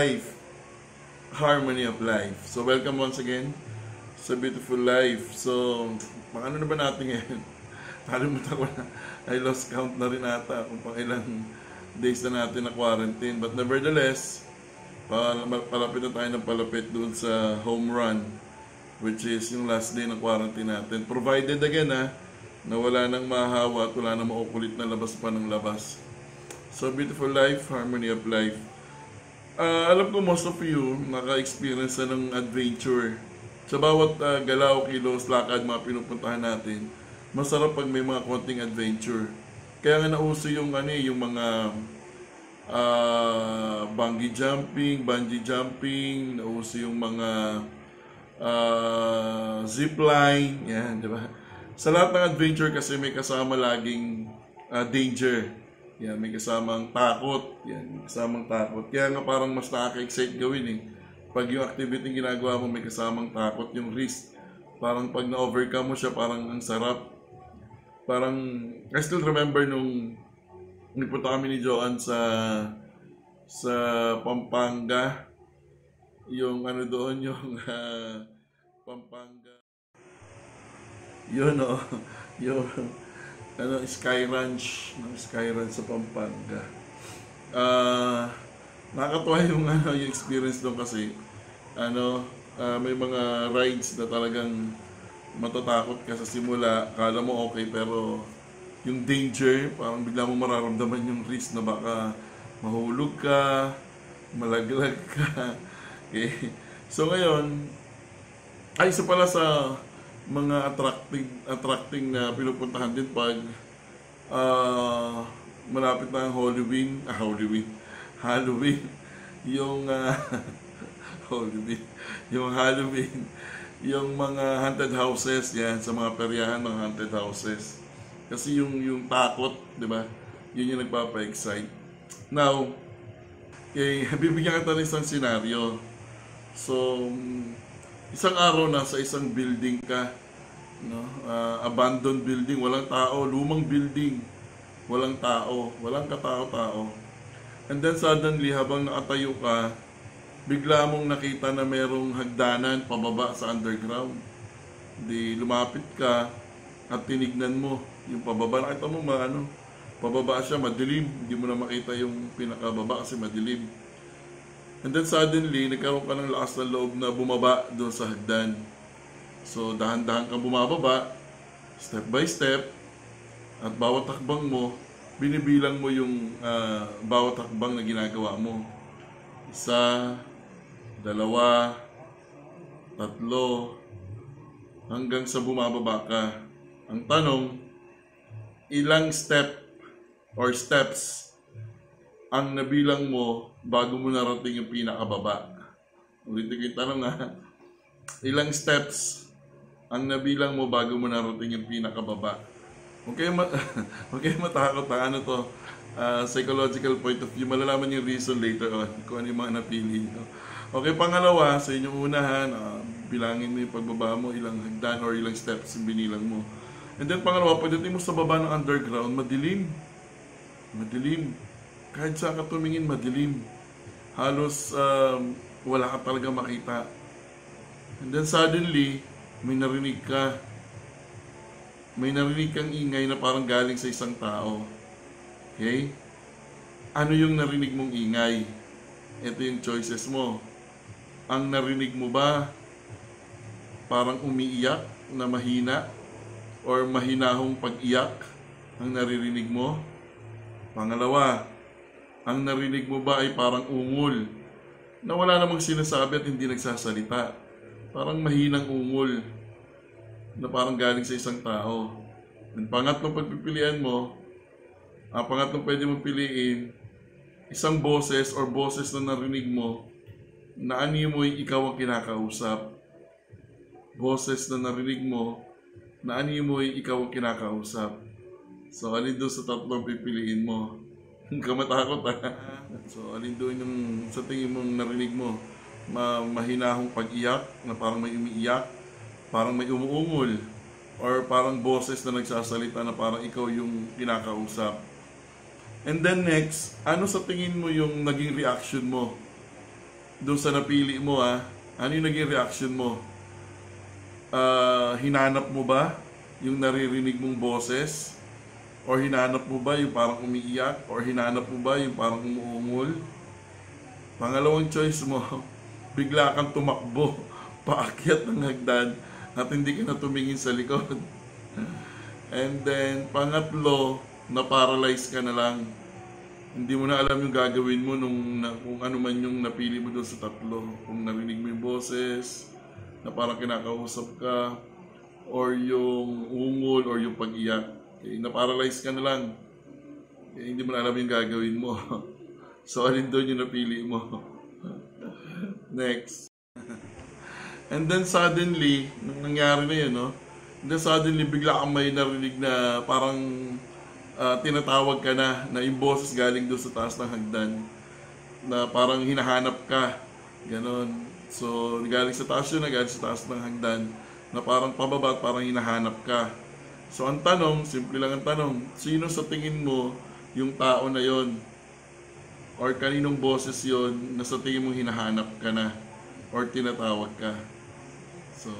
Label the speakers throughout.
Speaker 1: life. Harmony of life. So, welcome once again sa Beautiful Life. So, mga ano na ba natin ngayon? Nakalimutan ko na. I lost count na rin ata kung pang ilang days na natin na quarantine. But nevertheless, palapit na tayo ng palapit doon sa home run which is yung last day ng quarantine natin. Provided again ha, na wala nang mahahawa at wala nang maukulit na labas pa ng labas. So, beautiful life, harmony of life. Uh, alam ko most of you naka-experience na ng adventure. Sa bawat uh, galaw, kilos, lakad, mga pinupuntahan natin, masarap pag may mga konting adventure. Kaya nga nauso yung ano eh, yung mga uh, bungee jumping, bungee jumping, nauso yung mga uh, zipline, yan, di ba? Sa lahat ng adventure kasi may kasama laging uh, danger. Yan, may kasamang takot. Yan, may kasamang takot. Kaya nga parang mas nakaka-excite gawin eh. Pag yung activity ginagawa mo may kasamang takot, yung risk. Parang pag na-overcome mo siya, parang ang sarap. Parang, I still remember nung nagpunta kami ni Joan sa sa Pampanga. Yung ano doon, yung uh, Pampanga yun oh, yung ano, Sky Ranch, ng Sky Ranch sa Pampanga. Uh, nakakatuwa yung, ano, yung experience doon kasi ano, uh, may mga rides na talagang matatakot ka sa simula, kala mo okay pero yung danger, parang bigla mo mararamdaman yung risk na baka mahulog ka, malaglag ka. Okay. So ngayon, ay isa pala sa mga attracting attracting na pinupuntahan din pag uh, malapit na ang Halloween, ah, Halloween, Halloween, yung uh, Halloween, yung Halloween, yung mga haunted houses, yan, sa mga peryahan, mga haunted houses. Kasi yung, yung takot, di ba? Yun yung nagpapa-excite. Now, okay, bibigyan kita ng isang senaryo. So, isang araw na sa isang building ka, no? Uh, abandoned building, walang tao, lumang building, walang tao, walang katao-tao. And then suddenly, habang nakatayo ka, bigla mong nakita na merong hagdanan pababa sa underground. Di lumapit ka at tinignan mo yung pababa. Nakita mo ma, ano, pababa siya, madilim. Hindi mo na makita yung pinakababa kasi madilim. And then suddenly, nagkaroon ka ng lakas ng loob na bumaba doon sa hagdan. So, dahan-dahan kang bumababa, step by step, at bawat takbang mo, binibilang mo yung uh, bawat takbang na ginagawa mo. Isa, dalawa, tatlo, hanggang sa bumababa ka. Ang tanong, ilang step or steps ang nabilang mo bago mo narating yung pinakababa. Ulitin ko yung tanong ha. Ilang steps ang nabilang mo bago mo narating yung pinakababa. Okay, ma okay matakot ha. Ano to? Uh, psychological point of view. Malalaman yung reason later on kung ano yung mga napili nyo. Okay, pangalawa, sa inyong unahan, uh, bilangin mo yung pagbaba mo, ilang hagdan or ilang steps yung binilang mo. And then pangalawa, pagdating mo sa baba ng underground, madilim. Madilim kahit saan ka tumingin, madilim. Halos um, wala ka talaga makita. And then suddenly, may narinig ka. May narinig kang ingay na parang galing sa isang tao. Okay? Ano yung narinig mong ingay? Ito yung choices mo. Ang narinig mo ba parang umiiyak na mahina or mahinahong pag-iyak ang naririnig mo? Pangalawa, ang narinig mo ba ay parang ungol na wala namang sinasabi at hindi nagsasalita. Parang mahinang ungol na parang galing sa isang tao. Ang pangatlong pagpipilian mo, ang pangatlong pwede mong piliin, isang boses or boses na narinig mo na ani mo ikaw ang kinakausap. Boses na narinig mo na ani mo ikaw ang kinakausap. So, alin doon sa tatlong pipiliin mo? Kamatakot ha. So, alin doon yung sa tingin mong narinig mo? Ma mahinahong pag-iyak na parang may umiiyak, parang may umuungol, or parang boses na nagsasalita na parang ikaw yung kinakausap. And then next, ano sa tingin mo yung naging reaction mo doon sa napili mo ha, ano yung naging reaction mo? Ah, hinanap mo ba yung naririnig mong boses? Or hinanap mo ba yung parang umiiyak? Or hinanap mo ba yung parang umuungol? Pangalawang choice mo, bigla kang tumakbo, paakyat ng hagdan at hindi ka na tumingin sa likod. And then, pangatlo, na-paralyze ka na lang. Hindi mo na alam yung gagawin mo nung na, kung ano man yung napili mo doon sa tatlo. Kung narinig mo yung boses, na parang kinakausap ka, or yung ungol, or yung pag-iyak. Okay, na-paralyze ka na lang. Okay, hindi mo na alam yung gagawin mo. so, alin doon yung napili mo? Next. And then suddenly, nung nangyari na yun, no? And then suddenly, bigla kang may narinig na parang ah, tinatawag ka na, na yung boses galing doon sa taas ng hagdan. Na parang hinahanap ka. Ganon. So, galing sa taas yun galing sa taas ng hagdan. Na parang pababa at parang hinahanap ka. So, ang tanong, simple lang ang tanong, sino sa tingin mo yung tao na yon or kaninong boses yon na sa tingin mong hinahanap ka na or tinatawag ka. So,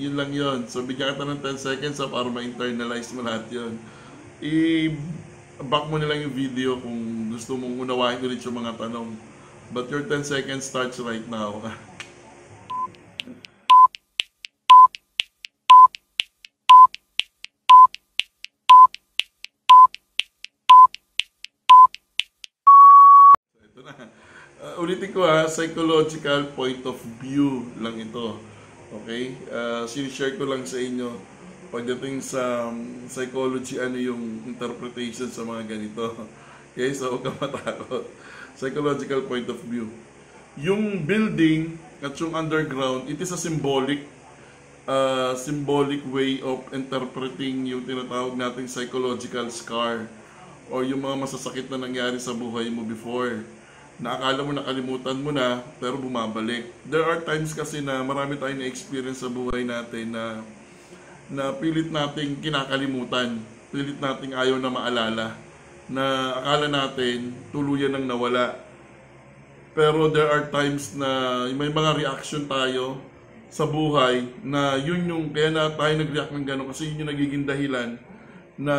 Speaker 1: yun lang yun. So, bigyan kita ng 10 seconds ha, para ma-internalize mo lahat yun. I-back mo na lang yung video kung gusto mong unawain ulit yung mga tanong. But your 10 seconds starts right now. Ito na. Uh, ulitin ko ha, psychological point of view lang ito. Okay? Uh, sinishare ko lang sa inyo pagdating sa um, psychology, ano yung interpretation sa mga ganito. Okay? So, huwag matakot. Psychological point of view. Yung building at yung underground, it is a symbolic uh, symbolic way of interpreting yung tinatawag nating psychological scar or yung mga masasakit na nangyari sa buhay mo before na akala mo nakalimutan mo na pero bumabalik. There are times kasi na marami tayong na-experience sa buhay natin na na pilit nating kinakalimutan, pilit nating ayaw na maalala, na akala natin tuluyan nang nawala. Pero there are times na may mga reaction tayo sa buhay na yun yung kaya na tayo nag-react ng gano'n kasi yun yung nagiging dahilan na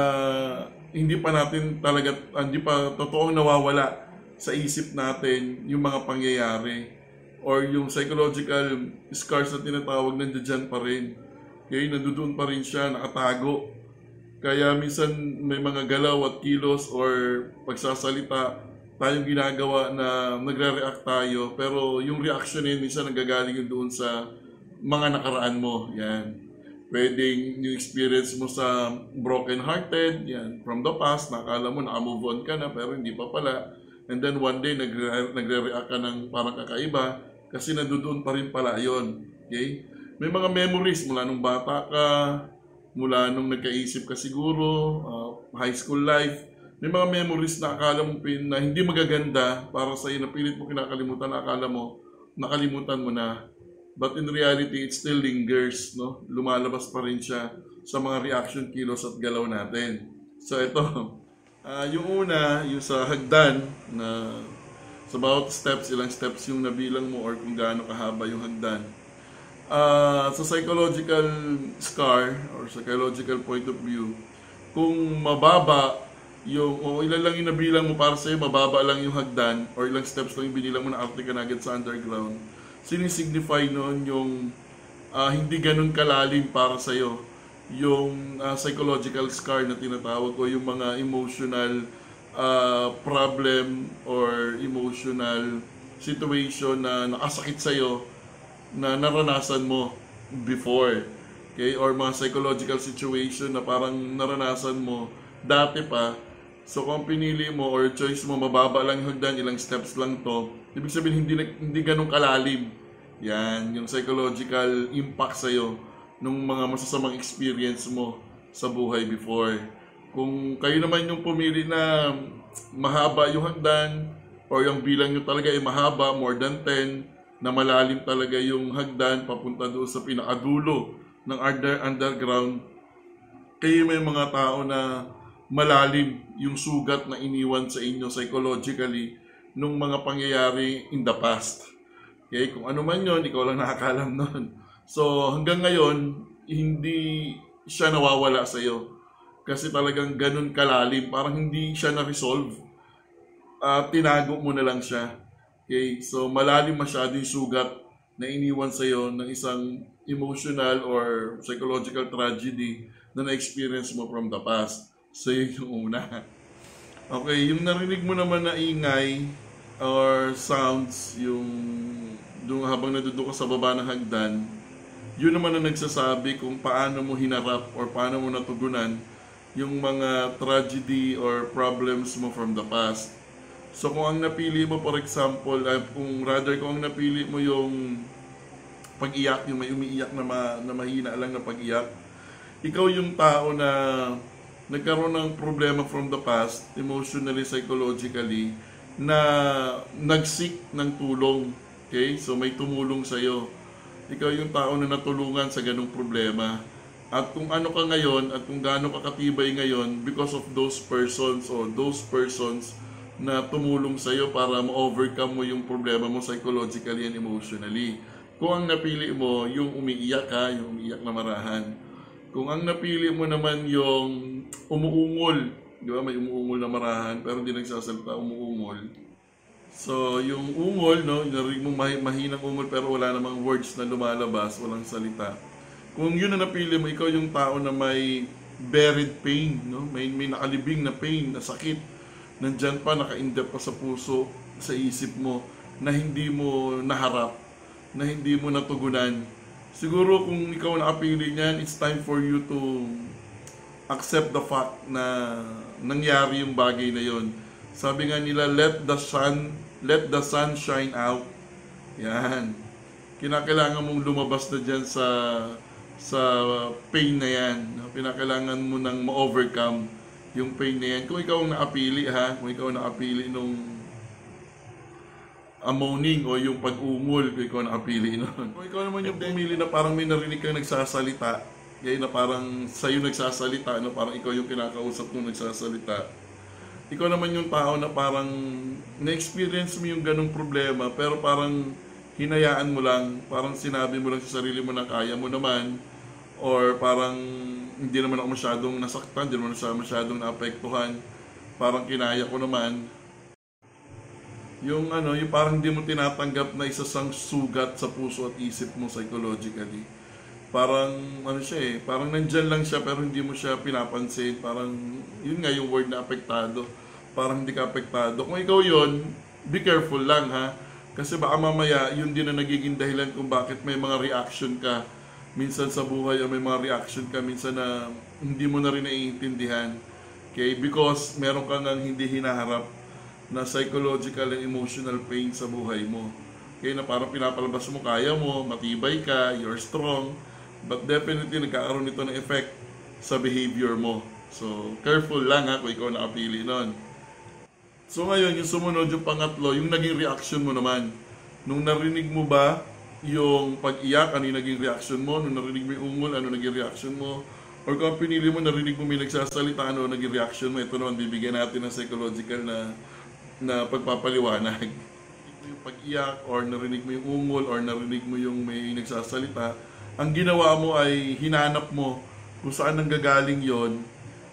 Speaker 1: hindi pa natin talaga, hindi pa totoong nawawala sa isip natin yung mga pangyayari or yung psychological scars na tinatawag nandiyan pa rin. Okay, nandoon pa rin siya, nakatago. Kaya minsan may mga galaw at kilos or pagsasalita tayong ginagawa na nagre-react tayo pero yung reaction yun minsan nagagaling yun doon sa mga nakaraan mo. Yan. Pwedeng yung experience mo sa broken hearted, yan, from the past, nakala mo naka-move on ka na pero hindi pa pala And then one day, nagre- nagre-react ka ng parang kakaiba kasi nandoon pa rin pala yon Okay? May mga memories mula nung bata ka, mula nung nagkaisip ka siguro, uh, high school life. May mga memories na akala mo pin, na hindi magaganda para sa iyo, na pilit mo kinakalimutan, na akala mo, nakalimutan mo na. But in reality, it still lingers, no? Lumalabas pa rin siya sa mga reaction, kilos at galaw natin. So ito, Ah, yung una, yung sa hagdan na sa bawat steps, ilang steps yung nabilang mo or kung gaano kahaba yung hagdan. Ah, sa psychological scar or psychological point of view, kung mababa yung o ilan lang yung nabilang mo para sa'yo, mababa lang yung hagdan or ilang steps lang yung binilang mo na Arctic agad sa underground, sinisignify noon yung ah, hindi ganun kalalim para sa'yo yung uh, psychological scar na tinatawag o yung mga emotional uh, problem or emotional situation na nakasakit sa'yo na naranasan mo before. Okay? Or mga psychological situation na parang naranasan mo dati pa. So kung pinili mo or choice mo, mababa lang hagdan, ilang steps lang to. Ibig sabihin, hindi, hindi ganun kalalim. Yan, yung psychological impact sa'yo nung mga masasamang experience mo sa buhay before. Kung kayo naman yung pumili na mahaba yung hagdan or yung bilang nyo talaga ay mahaba, more than 10, na malalim talaga yung hagdan papunta doon sa pinakadulo ng under, underground, kayo may mga tao na malalim yung sugat na iniwan sa inyo psychologically nung mga pangyayari in the past. Okay, kung ano man yon ikaw lang nakakalam nun. So, hanggang ngayon, hindi siya nawawala sa iyo. Kasi talagang ganun kalalim, parang hindi siya na-resolve. Uh, tinago mo na lang siya. Okay, so malalim masyado yung sugat na iniwan sa iyo ng isang emotional or psychological tragedy na na-experience mo from the past. So, yun yung una. Okay, yung narinig mo naman na ingay or sounds, yung habang nadudo ka sa baba ng hagdan, yun naman ang nagsasabi kung paano mo hinarap or paano mo natugunan yung mga tragedy or problems mo from the past. So kung ang napili mo for example, uh, kung rather kung ang napili mo yung pag-iyak, yung may umiiyak na, ma, na mahina lang na pag-iyak, ikaw yung tao na nagkaroon ng problema from the past, emotionally, psychologically, na nagsik ng tulong. Okay? So may tumulong sa iyo. Ikaw yung tao na natulungan sa ganung problema. At kung ano ka ngayon at kung gaano ka katibay ngayon because of those persons or those persons na tumulong sa iyo para ma-overcome mo yung problema mo psychologically and emotionally. Kung ang napili mo, yung umiiyak ka, yung umiiyak na marahan. Kung ang napili mo naman yung umuungol, di ba, may umuungol na marahan, pero hindi nagsasalita, umuungol. So, yung ungol, no, narinig mo mah- mahinang ungol pero wala namang words na lumalabas, walang salita. Kung yun na napili mo, ikaw yung tao na may buried pain, no? may, may nakalibing na pain, na sakit, nandyan pa, naka-indep pa sa puso, sa isip mo, na hindi mo naharap, na hindi mo natugunan. Siguro kung ikaw nakapili niyan, it's time for you to accept the fact na nangyari yung bagay na yon. Sabi nga nila, let the sun, let the sun shine out. Yan. Kinakailangan mong lumabas na dyan sa sa pain na yan. Pinakailangan mo nang ma-overcome yung pain na yan. Kung ikaw ang nakapili ha, kung ikaw ang nakapili nung amoning o yung pag-ungol, kung ikaw ang nakapili nun. Kung ikaw naman yung pumili na parang may narinig kang nagsasalita, kaya na parang sa'yo nagsasalita, no? parang ikaw yung kinakausap nung nagsasalita. Ikaw naman yung tao na parang na-experience mo yung ganong problema, pero parang hinayaan mo lang, parang sinabi mo lang sa sarili mo na kaya mo naman, or parang hindi naman ako masyadong nasaktan, hindi naman ako masyadong naapektuhan, parang kinaya ko naman. Yung ano, yung parang hindi mo tinatanggap na isa sang sugat sa puso at isip mo psychologically. Parang ano siya eh, parang nandyan lang siya pero hindi mo siya pinapansin. Parang yun nga yung word na apektado. Parang hindi ka apektado. Kung ikaw yun, be careful lang ha. Kasi baka mamaya yun din na nagiging dahilan kung bakit may mga reaction ka minsan sa buhay o may mga reaction ka minsan na hindi mo na rin naiintindihan. Okay? Because meron kang hindi hinaharap na psychological and emotional pain sa buhay mo. Okay, na parang pinapalabas mo, kaya mo, matibay ka, you're strong, but definitely nagkakaroon nito ng effect sa behavior mo. So, careful lang ha kung ikaw nakapili nun. So ngayon, yung sumunod, yung pangatlo, yung naging reaction mo naman. Nung narinig mo ba yung pag-iyak, ano yung naging reaction mo? Nung narinig mo yung ungol, ano naging reaction mo? Or kung pinili mo, narinig mo may nagsasalita, ano naging reaction mo? Ito naman, bibigyan natin ng psychological na, na pagpapaliwanag. yung pag-iyak, or narinig mo yung ungol, or narinig mo yung may nagsasalita, ang ginawa mo ay hinanap mo kung saan nanggagaling yon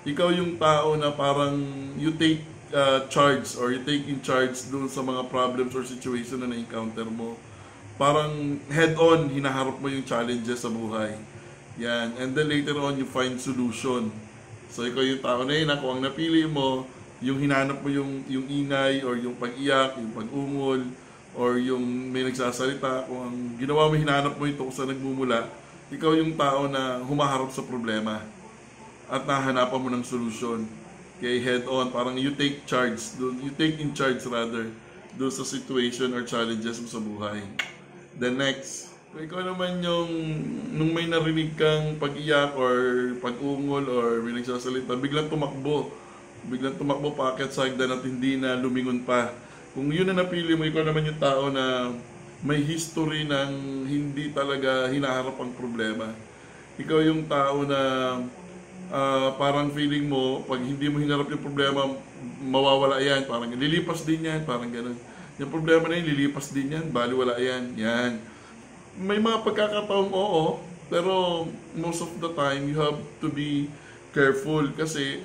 Speaker 1: ikaw yung tao na parang you take uh, charge or you take in charge doon sa mga problems or situation na na-encounter mo parang head-on, hinaharap mo yung challenges sa buhay. Yan. And then later on, you find solution. So, ikaw yung tao na yun, kung ang napili mo, yung hinanap mo yung, yung ingay, or yung pag-iyak, yung pag-ungol, or yung may nagsasalita, kung ang ginawa mo, hinanap mo ito kung saan nagmumula, ikaw yung tao na humaharap sa problema at nahanapan mo ng solusyon. Okay, head on, parang you take charge, you take in charge rather, doon sa situation or challenges mo sa buhay. The next, kung ikaw naman yung nung may narinig kang pag-iyak or pag-ungol or may nagsasalita, biglang tumakbo. Biglang tumakbo packet sa hagdan at hindi na lumingon pa. Kung yun na napili mo, ikaw naman yung tao na may history ng hindi talaga hinaharap ang problema. Ikaw yung tao na uh, parang feeling mo, pag hindi mo hinarap yung problema, mawawala yan. Parang lilipas din yan, parang ganun. Yung problema na yun, lilipas din yan, bali wala yan, yan. May mga pagkakataong oo, pero most of the time, you have to be careful kasi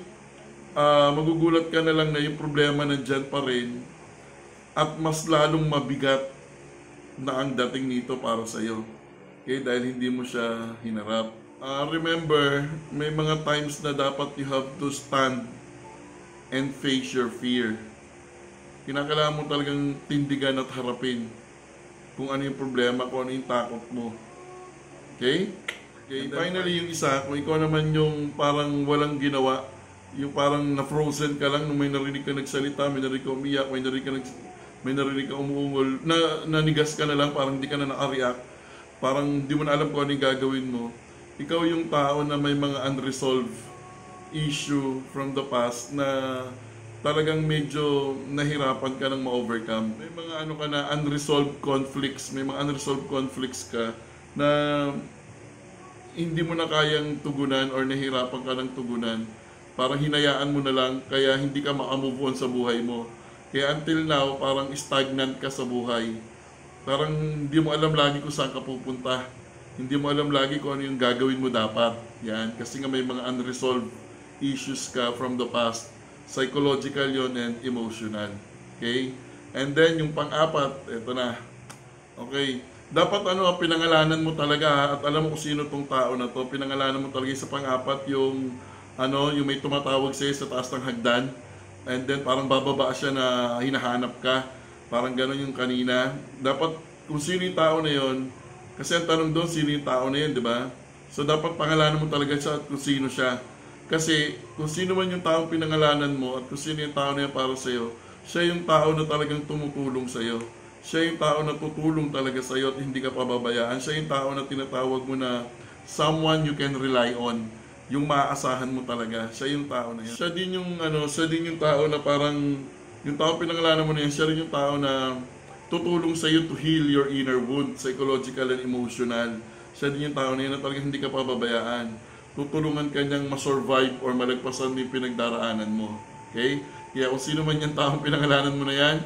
Speaker 1: ah, magugulat ka na lang na yung problema nandyan pa rin at mas lalong mabigat na ang dating nito para sa iyo. Okay, dahil hindi mo siya hinarap. Ah, remember, may mga times na dapat you have to stand and face your fear. Kinakailangan mo talagang tindigan at harapin kung ano yung problema, kung ano yung takot mo. Okay? Okay, finally yung isa, kung ikaw naman yung parang walang ginawa, yung parang na-frozen ka lang nung may narinig ka nagsalita, may narinig ka umiyak, may narinig ka nag may narinig ka umuungol, na nanigas ka na lang, parang hindi ka na naka-react, parang hindi mo na alam kung ano yung gagawin mo. Ikaw yung tao na may mga unresolved issue from the past na talagang medyo nahirapan ka ng ma-overcome. May mga ano ka na unresolved conflicts, may mga unresolved conflicts ka na hindi mo na kayang tugunan or nahirapan ka ng tugunan. Parang hinayaan mo na lang kaya hindi ka makamove on sa buhay mo. Kaya until now, parang stagnant ka sa buhay. Parang hindi mo alam lagi kung saan ka pupunta. Hindi mo alam lagi kung ano yung gagawin mo dapat. Yan. Kasi nga may mga unresolved issues ka from the past. Psychological yon and emotional. Okay? And then, yung pang-apat, eto na. Okay? Dapat ano, pinangalanan mo talaga ha, at alam mo kung sino tong tao na to. Pinangalanan mo talaga sa pang-apat yung ano, yung may tumatawag sa'yo sa taas ng hagdan. And then parang bababa siya na hinahanap ka. Parang gano'n yung kanina. Dapat kung sino yung tao na yon, kasi ang tanong doon, sino yung tao na yun, di ba? So dapat pangalanan mo talaga siya at kung sino siya. Kasi kung sino man yung taong pinangalanan mo at kung sino yung tao na yan para sa'yo, siya yung tao na talagang tumutulong sa'yo. Siya yung tao na tutulong talaga sa'yo at hindi ka pababayaan. Siya yung tao na tinatawag mo na someone you can rely on. Yung maaasahan mo talaga. Siya yung tao na yan. Siya din yung, ano, siya din yung tao na parang, yung tao pinangalanan mo na yan, siya rin yung tao na tutulong sa'yo to heal your inner wound, psychological and emotional. Siya din yung tao na yan na talagang hindi ka pababayaan. Tutulungan ka niyang ma-survive or malagpasan yung pinagdaraanan mo. Okay? Kaya kung sino man yung taong pinangalanan mo na yan,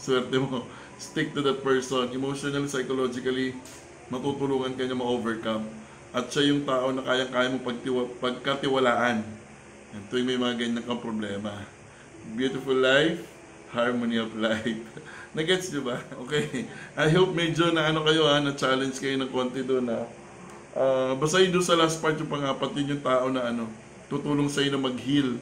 Speaker 1: swerte mo. Stick to that person. Emotionally, psychologically, matutulungan ka niya ma-overcome. At siya yung tao na kayang-kaya mo pagtiwa, pagkatiwalaan. Tuwing may mga ganyan kang problema. Beautiful life, harmony of life. Nagets niyo ba? Okay. I hope medyo na ano kayo ha, na-challenge kayo ng konti doon na uh, basta yun doon sa last part yung pangapat, yun yung tao na ano, tutulong sa'yo na mag-heal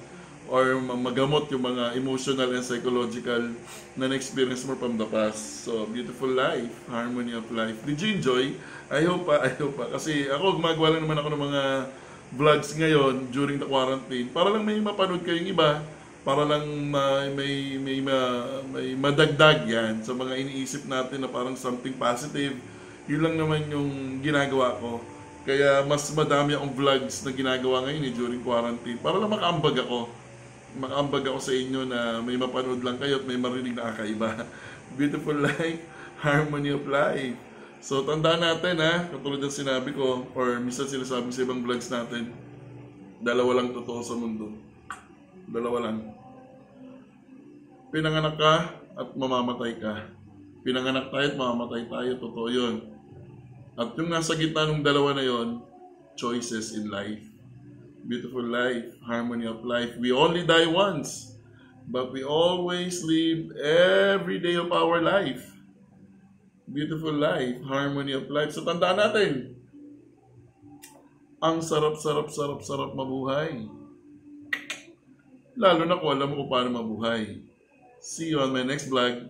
Speaker 1: or magamot yung mga emotional and psychological na na-experience mo from the past. So, beautiful life, harmony of life. Did you enjoy? I hope pa, I hope pa. Kasi ako, gumagawa lang naman ako ng mga vlogs ngayon during the quarantine para lang may mapanood kayong iba para lang may may may, may, may madagdag yan sa mga iniisip natin na parang something positive. Yun lang naman yung ginagawa ko. Kaya mas madami akong vlogs na ginagawa ngayon eh, during quarantine. Para lang makaambag ako. Makaambag ako sa inyo na may mapanood lang kayo at may marinig na kakaiba. Beautiful life harmony of life. So tandaan natin ha katulad ng sinabi ko or minsan sinasabi sa ibang vlogs natin dalawa lang totoo sa mundo dalawa lang pinanganak ka at mamamatay ka. Pinanganak tayo at mamamatay tayo, totoo yun. At yung nasa gitna ng dalawa na yon, choices in life. Beautiful life, harmony of life. We only die once, but we always live every day of our life. Beautiful life, harmony of life. So tandaan natin, ang sarap-sarap-sarap-sarap mabuhay. Lalo na kung alam mo kung paano mabuhay. See you on my next vlog.